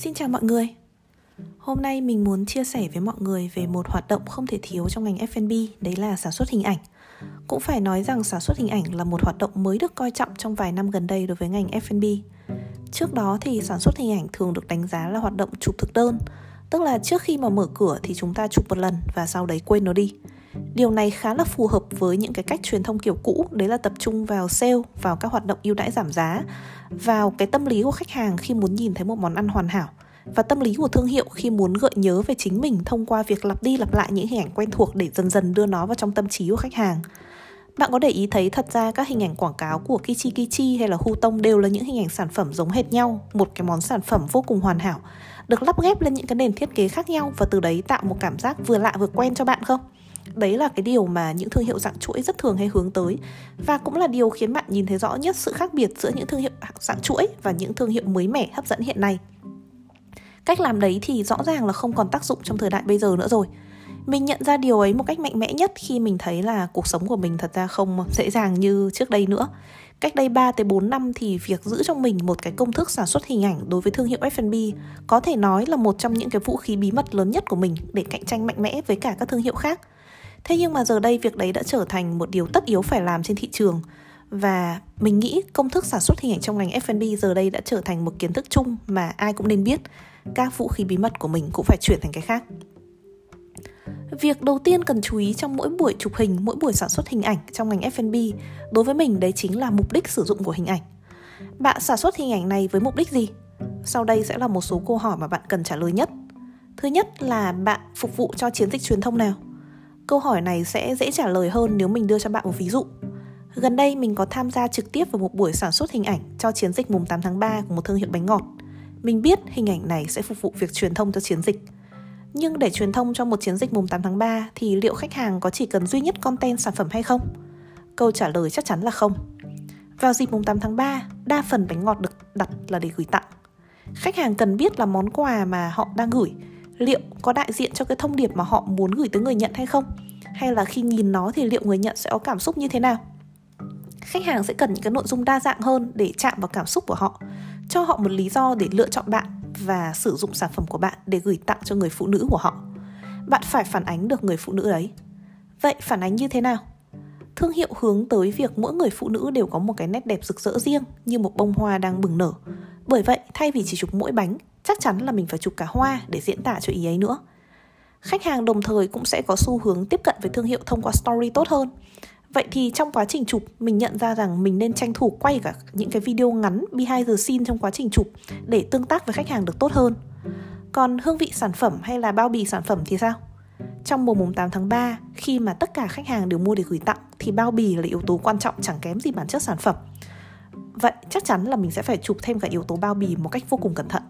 Xin chào mọi người. Hôm nay mình muốn chia sẻ với mọi người về một hoạt động không thể thiếu trong ngành F&B, đấy là sản xuất hình ảnh. Cũng phải nói rằng sản xuất hình ảnh là một hoạt động mới được coi trọng trong vài năm gần đây đối với ngành F&B. Trước đó thì sản xuất hình ảnh thường được đánh giá là hoạt động chụp thực đơn, tức là trước khi mà mở cửa thì chúng ta chụp một lần và sau đấy quên nó đi. Điều này khá là phù hợp với những cái cách truyền thông kiểu cũ, đấy là tập trung vào sale, vào các hoạt động ưu đãi giảm giá, vào cái tâm lý của khách hàng khi muốn nhìn thấy một món ăn hoàn hảo và tâm lý của thương hiệu khi muốn gợi nhớ về chính mình thông qua việc lặp đi lặp lại những hình ảnh quen thuộc để dần dần đưa nó vào trong tâm trí của khách hàng. Bạn có để ý thấy thật ra các hình ảnh quảng cáo của Kichi Kichi hay là Hu Tông đều là những hình ảnh sản phẩm giống hệt nhau, một cái món sản phẩm vô cùng hoàn hảo, được lắp ghép lên những cái nền thiết kế khác nhau và từ đấy tạo một cảm giác vừa lạ vừa quen cho bạn không? Đấy là cái điều mà những thương hiệu dạng chuỗi rất thường hay hướng tới Và cũng là điều khiến bạn nhìn thấy rõ nhất sự khác biệt giữa những thương hiệu dạng chuỗi và những thương hiệu mới mẻ, hấp dẫn hiện nay Cách làm đấy thì rõ ràng là không còn tác dụng trong thời đại bây giờ nữa rồi mình nhận ra điều ấy một cách mạnh mẽ nhất khi mình thấy là cuộc sống của mình thật ra không dễ dàng như trước đây nữa. Cách đây 3 tới 4 năm thì việc giữ trong mình một cái công thức sản xuất hình ảnh đối với thương hiệu F&B có thể nói là một trong những cái vũ khí bí mật lớn nhất của mình để cạnh tranh mạnh mẽ với cả các thương hiệu khác. Thế nhưng mà giờ đây việc đấy đã trở thành một điều tất yếu phải làm trên thị trường và mình nghĩ công thức sản xuất hình ảnh trong ngành F&B giờ đây đã trở thành một kiến thức chung mà ai cũng nên biết. Các vũ khí bí mật của mình cũng phải chuyển thành cái khác. Việc đầu tiên cần chú ý trong mỗi buổi chụp hình, mỗi buổi sản xuất hình ảnh trong ngành F&B đối với mình đấy chính là mục đích sử dụng của hình ảnh. Bạn sản xuất hình ảnh này với mục đích gì? Sau đây sẽ là một số câu hỏi mà bạn cần trả lời nhất. Thứ nhất là bạn phục vụ cho chiến dịch truyền thông nào? Câu hỏi này sẽ dễ trả lời hơn nếu mình đưa cho bạn một ví dụ. Gần đây mình có tham gia trực tiếp vào một buổi sản xuất hình ảnh cho chiến dịch mùng 8 tháng 3 của một thương hiệu bánh ngọt. Mình biết hình ảnh này sẽ phục vụ việc truyền thông cho chiến dịch. Nhưng để truyền thông cho một chiến dịch mùng 8 tháng 3 thì liệu khách hàng có chỉ cần duy nhất content sản phẩm hay không? Câu trả lời chắc chắn là không. Vào dịp mùng 8 tháng 3, đa phần bánh ngọt được đặt là để gửi tặng. Khách hàng cần biết là món quà mà họ đang gửi liệu có đại diện cho cái thông điệp mà họ muốn gửi tới người nhận hay không hay là khi nhìn nó thì liệu người nhận sẽ có cảm xúc như thế nào? Khách hàng sẽ cần những cái nội dung đa dạng hơn để chạm vào cảm xúc của họ, cho họ một lý do để lựa chọn bạn và sử dụng sản phẩm của bạn để gửi tặng cho người phụ nữ của họ. Bạn phải phản ánh được người phụ nữ đấy vậy phản ánh như thế nào? Thương hiệu hướng tới việc mỗi người phụ nữ đều có một cái nét đẹp rực rỡ riêng, như một bông hoa đang bừng nở. Bởi vậy, thay vì chỉ chụp mỗi bánh, chắc chắn là mình phải chụp cả hoa để diễn tả cho ý ấy nữa khách hàng đồng thời cũng sẽ có xu hướng tiếp cận với thương hiệu thông qua story tốt hơn vậy thì trong quá trình chụp mình nhận ra rằng mình nên tranh thủ quay cả những cái video ngắn behind the scene trong quá trình chụp để tương tác với khách hàng được tốt hơn còn hương vị sản phẩm hay là bao bì sản phẩm thì sao trong mùa mùng 8 tháng 3, khi mà tất cả khách hàng đều mua để gửi tặng thì bao bì là yếu tố quan trọng chẳng kém gì bản chất sản phẩm. Vậy chắc chắn là mình sẽ phải chụp thêm cả yếu tố bao bì một cách vô cùng cẩn thận.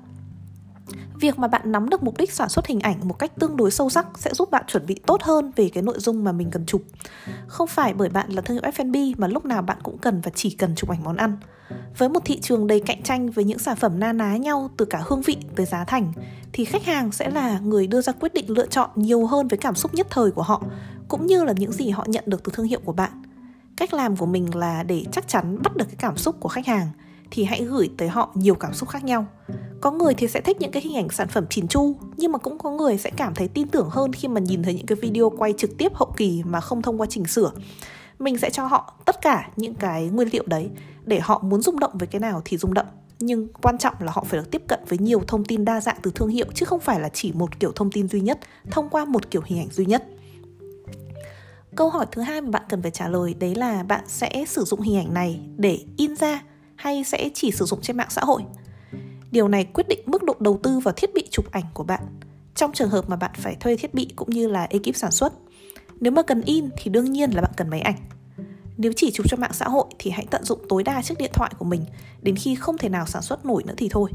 Việc mà bạn nắm được mục đích sản xuất hình ảnh một cách tương đối sâu sắc sẽ giúp bạn chuẩn bị tốt hơn về cái nội dung mà mình cần chụp. Không phải bởi bạn là thương hiệu F&B mà lúc nào bạn cũng cần và chỉ cần chụp ảnh món ăn. Với một thị trường đầy cạnh tranh với những sản phẩm na ná nhau từ cả hương vị tới giá thành, thì khách hàng sẽ là người đưa ra quyết định lựa chọn nhiều hơn với cảm xúc nhất thời của họ, cũng như là những gì họ nhận được từ thương hiệu của bạn. Cách làm của mình là để chắc chắn bắt được cái cảm xúc của khách hàng thì hãy gửi tới họ nhiều cảm xúc khác nhau. Có người thì sẽ thích những cái hình ảnh sản phẩm chỉn chu, nhưng mà cũng có người sẽ cảm thấy tin tưởng hơn khi mà nhìn thấy những cái video quay trực tiếp hậu kỳ mà không thông qua chỉnh sửa. Mình sẽ cho họ tất cả những cái nguyên liệu đấy. Để họ muốn rung động với cái nào thì rung động. Nhưng quan trọng là họ phải được tiếp cận với nhiều thông tin đa dạng từ thương hiệu, chứ không phải là chỉ một kiểu thông tin duy nhất, thông qua một kiểu hình ảnh duy nhất. Câu hỏi thứ hai mà bạn cần phải trả lời, đấy là bạn sẽ sử dụng hình ảnh này để in ra hay sẽ chỉ sử dụng trên mạng xã hội? Điều này quyết định mức độ đầu tư vào thiết bị chụp ảnh của bạn. Trong trường hợp mà bạn phải thuê thiết bị cũng như là ekip sản xuất, nếu mà cần in thì đương nhiên là bạn cần máy ảnh. Nếu chỉ chụp cho mạng xã hội thì hãy tận dụng tối đa chiếc điện thoại của mình, đến khi không thể nào sản xuất nổi nữa thì thôi.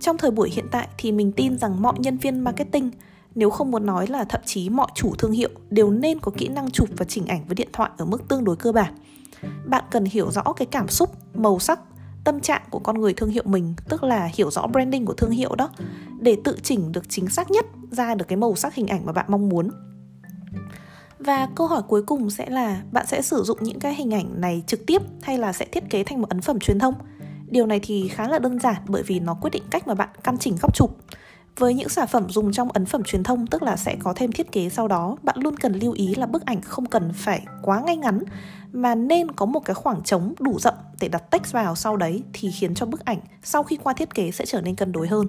Trong thời buổi hiện tại thì mình tin rằng mọi nhân viên marketing, nếu không muốn nói là thậm chí mọi chủ thương hiệu đều nên có kỹ năng chụp và chỉnh ảnh với điện thoại ở mức tương đối cơ bản bạn cần hiểu rõ cái cảm xúc, màu sắc, tâm trạng của con người thương hiệu mình, tức là hiểu rõ branding của thương hiệu đó, để tự chỉnh được chính xác nhất, ra được cái màu sắc hình ảnh mà bạn mong muốn và câu hỏi cuối cùng sẽ là, bạn sẽ sử dụng những cái hình ảnh này trực tiếp hay là sẽ thiết kế thành một ấn phẩm truyền thông Điều này thì khá là đơn giản bởi vì nó quyết định cách mà bạn căn chỉnh góc chụp. Với những sản phẩm dùng trong ấn phẩm truyền thông tức là sẽ có thêm thiết kế sau đó, bạn luôn cần lưu ý là bức ảnh không cần phải quá ngay ngắn mà nên có một cái khoảng trống đủ rộng để đặt text vào sau đấy thì khiến cho bức ảnh sau khi qua thiết kế sẽ trở nên cân đối hơn.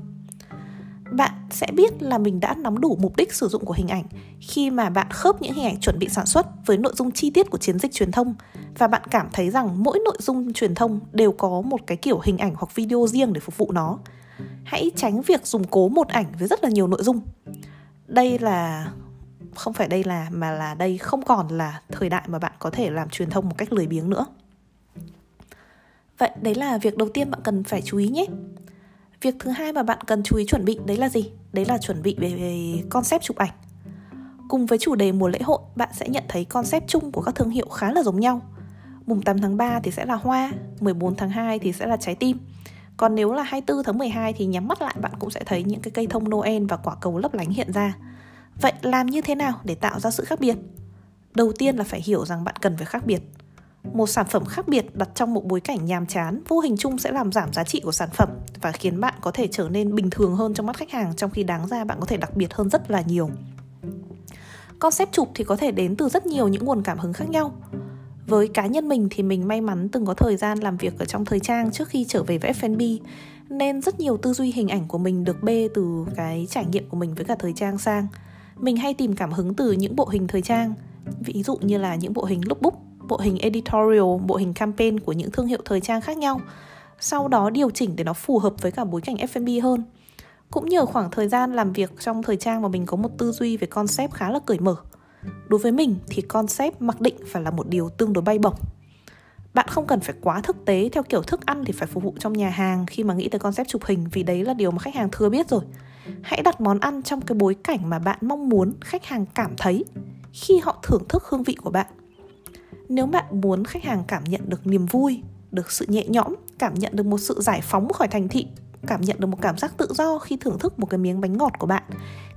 Bạn sẽ biết là mình đã nắm đủ mục đích sử dụng của hình ảnh khi mà bạn khớp những hình ảnh chuẩn bị sản xuất với nội dung chi tiết của chiến dịch truyền thông. Và bạn cảm thấy rằng mỗi nội dung truyền thông đều có một cái kiểu hình ảnh hoặc video riêng để phục vụ nó. Hãy tránh việc dùng cố một ảnh với rất là nhiều nội dung. Đây là không phải đây là mà là đây không còn là thời đại mà bạn có thể làm truyền thông một cách lười biếng nữa. Vậy đấy là việc đầu tiên bạn cần phải chú ý nhé. Việc thứ hai mà bạn cần chú ý chuẩn bị đấy là gì? Đấy là chuẩn bị về, về concept chụp ảnh. Cùng với chủ đề mùa lễ hội, bạn sẽ nhận thấy concept chung của các thương hiệu khá là giống nhau. Mùng 8 tháng 3 thì sẽ là hoa, 14 tháng 2 thì sẽ là trái tim. Còn nếu là 24 tháng 12 thì nhắm mắt lại bạn cũng sẽ thấy những cái cây thông Noel và quả cầu lấp lánh hiện ra. Vậy làm như thế nào để tạo ra sự khác biệt? Đầu tiên là phải hiểu rằng bạn cần phải khác biệt một sản phẩm khác biệt đặt trong một bối cảnh nhàm chán, vô hình chung sẽ làm giảm giá trị của sản phẩm và khiến bạn có thể trở nên bình thường hơn trong mắt khách hàng trong khi đáng ra bạn có thể đặc biệt hơn rất là nhiều concept chụp thì có thể đến từ rất nhiều những nguồn cảm hứng khác nhau với cá nhân mình thì mình may mắn từng có thời gian làm việc ở trong thời trang trước khi trở về với F&B nên rất nhiều tư duy hình ảnh của mình được bê từ cái trải nghiệm của mình với cả thời trang sang mình hay tìm cảm hứng từ những bộ hình thời trang ví dụ như là những bộ hình lookbook bộ hình editorial, bộ hình campaign của những thương hiệu thời trang khác nhau sau đó điều chỉnh để nó phù hợp với cả bối cảnh F&B hơn. Cũng nhờ khoảng thời gian làm việc trong thời trang mà mình có một tư duy về concept khá là cởi mở. Đối với mình thì concept mặc định phải là một điều tương đối bay bổng. Bạn không cần phải quá thực tế, theo kiểu thức ăn thì phải phục vụ trong nhà hàng khi mà nghĩ tới concept chụp hình, vì đấy là điều mà khách hàng thừa biết rồi. Hãy đặt món ăn trong cái bối cảnh mà bạn mong muốn khách hàng cảm thấy khi họ thưởng thức hương vị của bạn nếu bạn muốn khách hàng cảm nhận được niềm vui, được sự nhẹ nhõm, cảm nhận được một sự giải phóng khỏi thành thị cảm nhận được một cảm giác tự do khi thưởng thức một cái miếng bánh ngọt của bạn.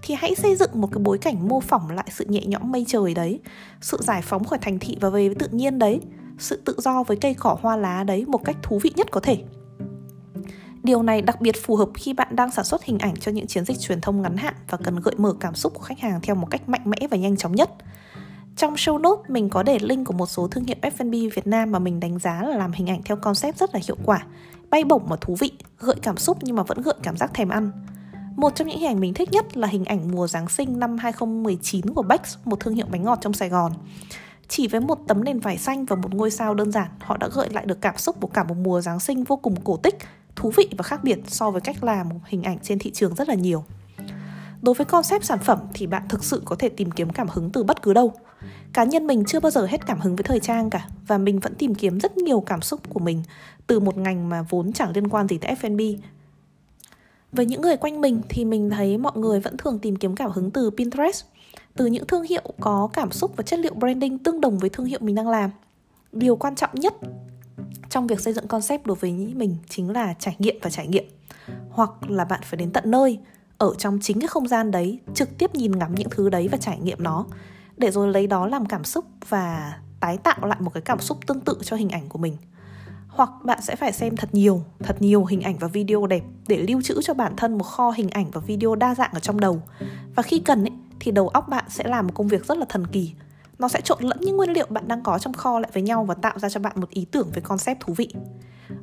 Thì hãy xây dựng một cái bối cảnh mô phỏng lại sự nhẹ nhõm mây trời đấy sự giải phóng khỏi thành thị và về với tự nhiên đấy sự tự do với cây cỏ hoa lá đấy một cách thú vị nhất có thể. Điều này đặc biệt phù hợp khi bạn đang sản xuất hình ảnh cho những chiến dịch truyền thông ngắn hạn và cần gợi mở cảm xúc của khách hàng theo một cách mạnh mẽ và nhanh chóng nhất. Trong show note mình có để link của một số thương hiệu F&B Việt Nam mà mình đánh giá là làm hình ảnh theo concept rất là hiệu quả, bay bổng mà thú vị, gợi cảm xúc nhưng mà vẫn gợi cảm giác thèm ăn. Một trong những hình ảnh mình thích nhất là hình ảnh mùa Giáng sinh năm 2019 của Bex, một thương hiệu bánh ngọt trong Sài Gòn. Chỉ với một tấm nền vải xanh và một ngôi sao đơn giản, họ đã gợi lại được cảm xúc của cả một mùa Giáng sinh vô cùng cổ tích, thú vị và khác biệt so với cách làm hình ảnh trên thị trường rất là nhiều. Đối với concept sản phẩm thì bạn thực sự có thể tìm kiếm cảm hứng từ bất cứ đâu. Cá nhân mình chưa bao giờ hết cảm hứng với thời trang cả và mình vẫn tìm kiếm rất nhiều cảm xúc của mình từ một ngành mà vốn chẳng liên quan gì tới F&B. Với những người quanh mình thì mình thấy mọi người vẫn thường tìm kiếm cảm hứng từ Pinterest, từ những thương hiệu có cảm xúc và chất liệu branding tương đồng với thương hiệu mình đang làm. Điều quan trọng nhất trong việc xây dựng concept đối với mình chính là trải nghiệm và trải nghiệm. Hoặc là bạn phải đến tận nơi ở trong chính cái không gian đấy trực tiếp nhìn ngắm những thứ đấy và trải nghiệm nó. Để rồi lấy đó làm cảm xúc và tái tạo lại một cái cảm xúc tương tự cho hình ảnh của mình. Hoặc bạn sẽ phải xem thật nhiều thật nhiều hình ảnh và video đẹp để lưu trữ cho bản thân một kho hình ảnh và video đa dạng ở trong đầu. Và khi cần ấy, thì đầu óc bạn sẽ làm một công việc rất là thần kỳ nó sẽ trộn lẫn những nguyên liệu bạn đang có trong kho lại với nhau và tạo ra cho bạn một ý tưởng về concept thú vị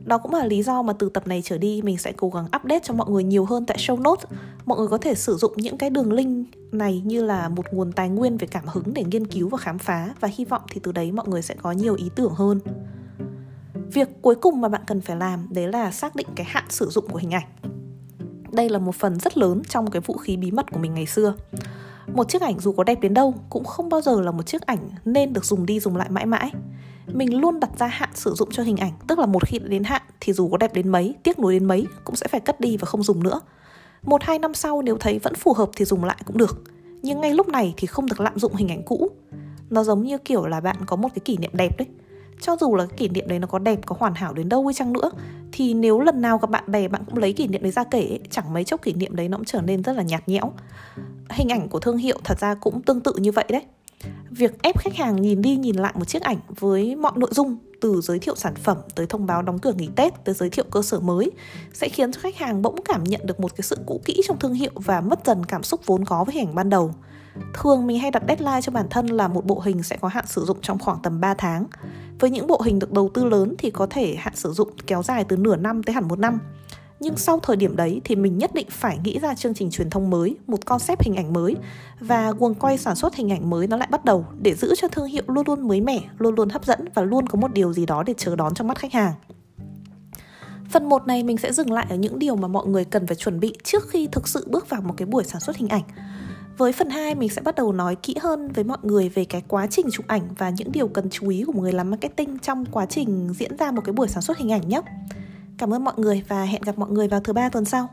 đó cũng là lý do mà từ tập này trở đi, mình sẽ cố gắng update cho mọi người nhiều hơn tại show notes. Mọi người có thể sử dụng những cái đường link này như là một nguồn tài nguyên về cảm hứng để nghiên cứu và khám phá, và hy vọng thì từ đấy mọi người sẽ có nhiều ý tưởng hơn. Việc cuối cùng mà bạn cần phải làm, đấy là xác định cái hạn sử dụng của hình ảnh. Đây là một phần rất lớn trong cái vũ khí bí mật của mình ngày xưa. Một chiếc ảnh dù có đẹp đến đâu cũng không bao giờ là một chiếc ảnh nên được dùng đi dùng lại mãi mãi. Mình luôn đặt ra hạn sử dụng cho hình ảnh, tức là một khi đã đến hạn thì dù có đẹp đến mấy, tiếc nuối đến mấy cũng sẽ phải cất đi và không dùng nữa. Một hai năm sau nếu thấy vẫn phù hợp thì dùng lại cũng được, nhưng ngay lúc này thì không được lạm dụng hình ảnh cũ. Nó giống như kiểu là bạn có một cái kỷ niệm đẹp đấy. Cho dù là cái kỷ niệm đấy nó có đẹp, có hoàn hảo đến đâu hay chăng nữa, thì nếu lần nào gặp bạn bè bạn cũng lấy kỷ niệm đấy ra kể chẳng mấy chốc kỷ niệm đấy nó cũng trở nên rất là nhạt nhẽo hình ảnh của thương hiệu thật ra cũng tương tự như vậy đấy việc ép khách hàng nhìn đi nhìn lại một chiếc ảnh với mọi nội dung, từ giới thiệu sản phẩm tới thông báo đóng cửa nghỉ Tết tới giới thiệu cơ sở mới, sẽ khiến cho khách hàng bỗng cảm nhận được một cái sự cũ kỹ trong thương hiệu và mất dần cảm xúc vốn có với hình ảnh ban đầu. Thường mình hay đặt deadline cho bản thân là một bộ hình sẽ có hạn sử dụng trong khoảng tầm 3 tháng. Với những bộ hình được đầu tư lớn thì có thể hạn sử dụng kéo dài từ nửa năm tới hẳn một năm nhưng sau thời điểm đấy thì mình nhất định phải nghĩ ra chương trình truyền thông mới, một concept hình ảnh mới và guồng quay sản xuất hình ảnh mới nó lại bắt đầu để giữ cho thương hiệu luôn luôn mới mẻ, luôn luôn hấp dẫn và luôn có một điều gì đó để chờ đón trong mắt khách hàng Phần 1 này mình sẽ dừng lại ở những điều mà mọi người cần phải chuẩn bị trước khi thực sự bước vào một cái buổi sản xuất hình ảnh. Với phần 2 mình sẽ bắt đầu nói kỹ hơn với mọi người về cái quá trình chụp ảnh và những điều cần chú ý của một người làm marketing trong quá trình diễn ra một cái buổi sản xuất hình ảnh nhé. Cảm ơn mọi người và hẹn gặp mọi người vào thứ ba tuần sau.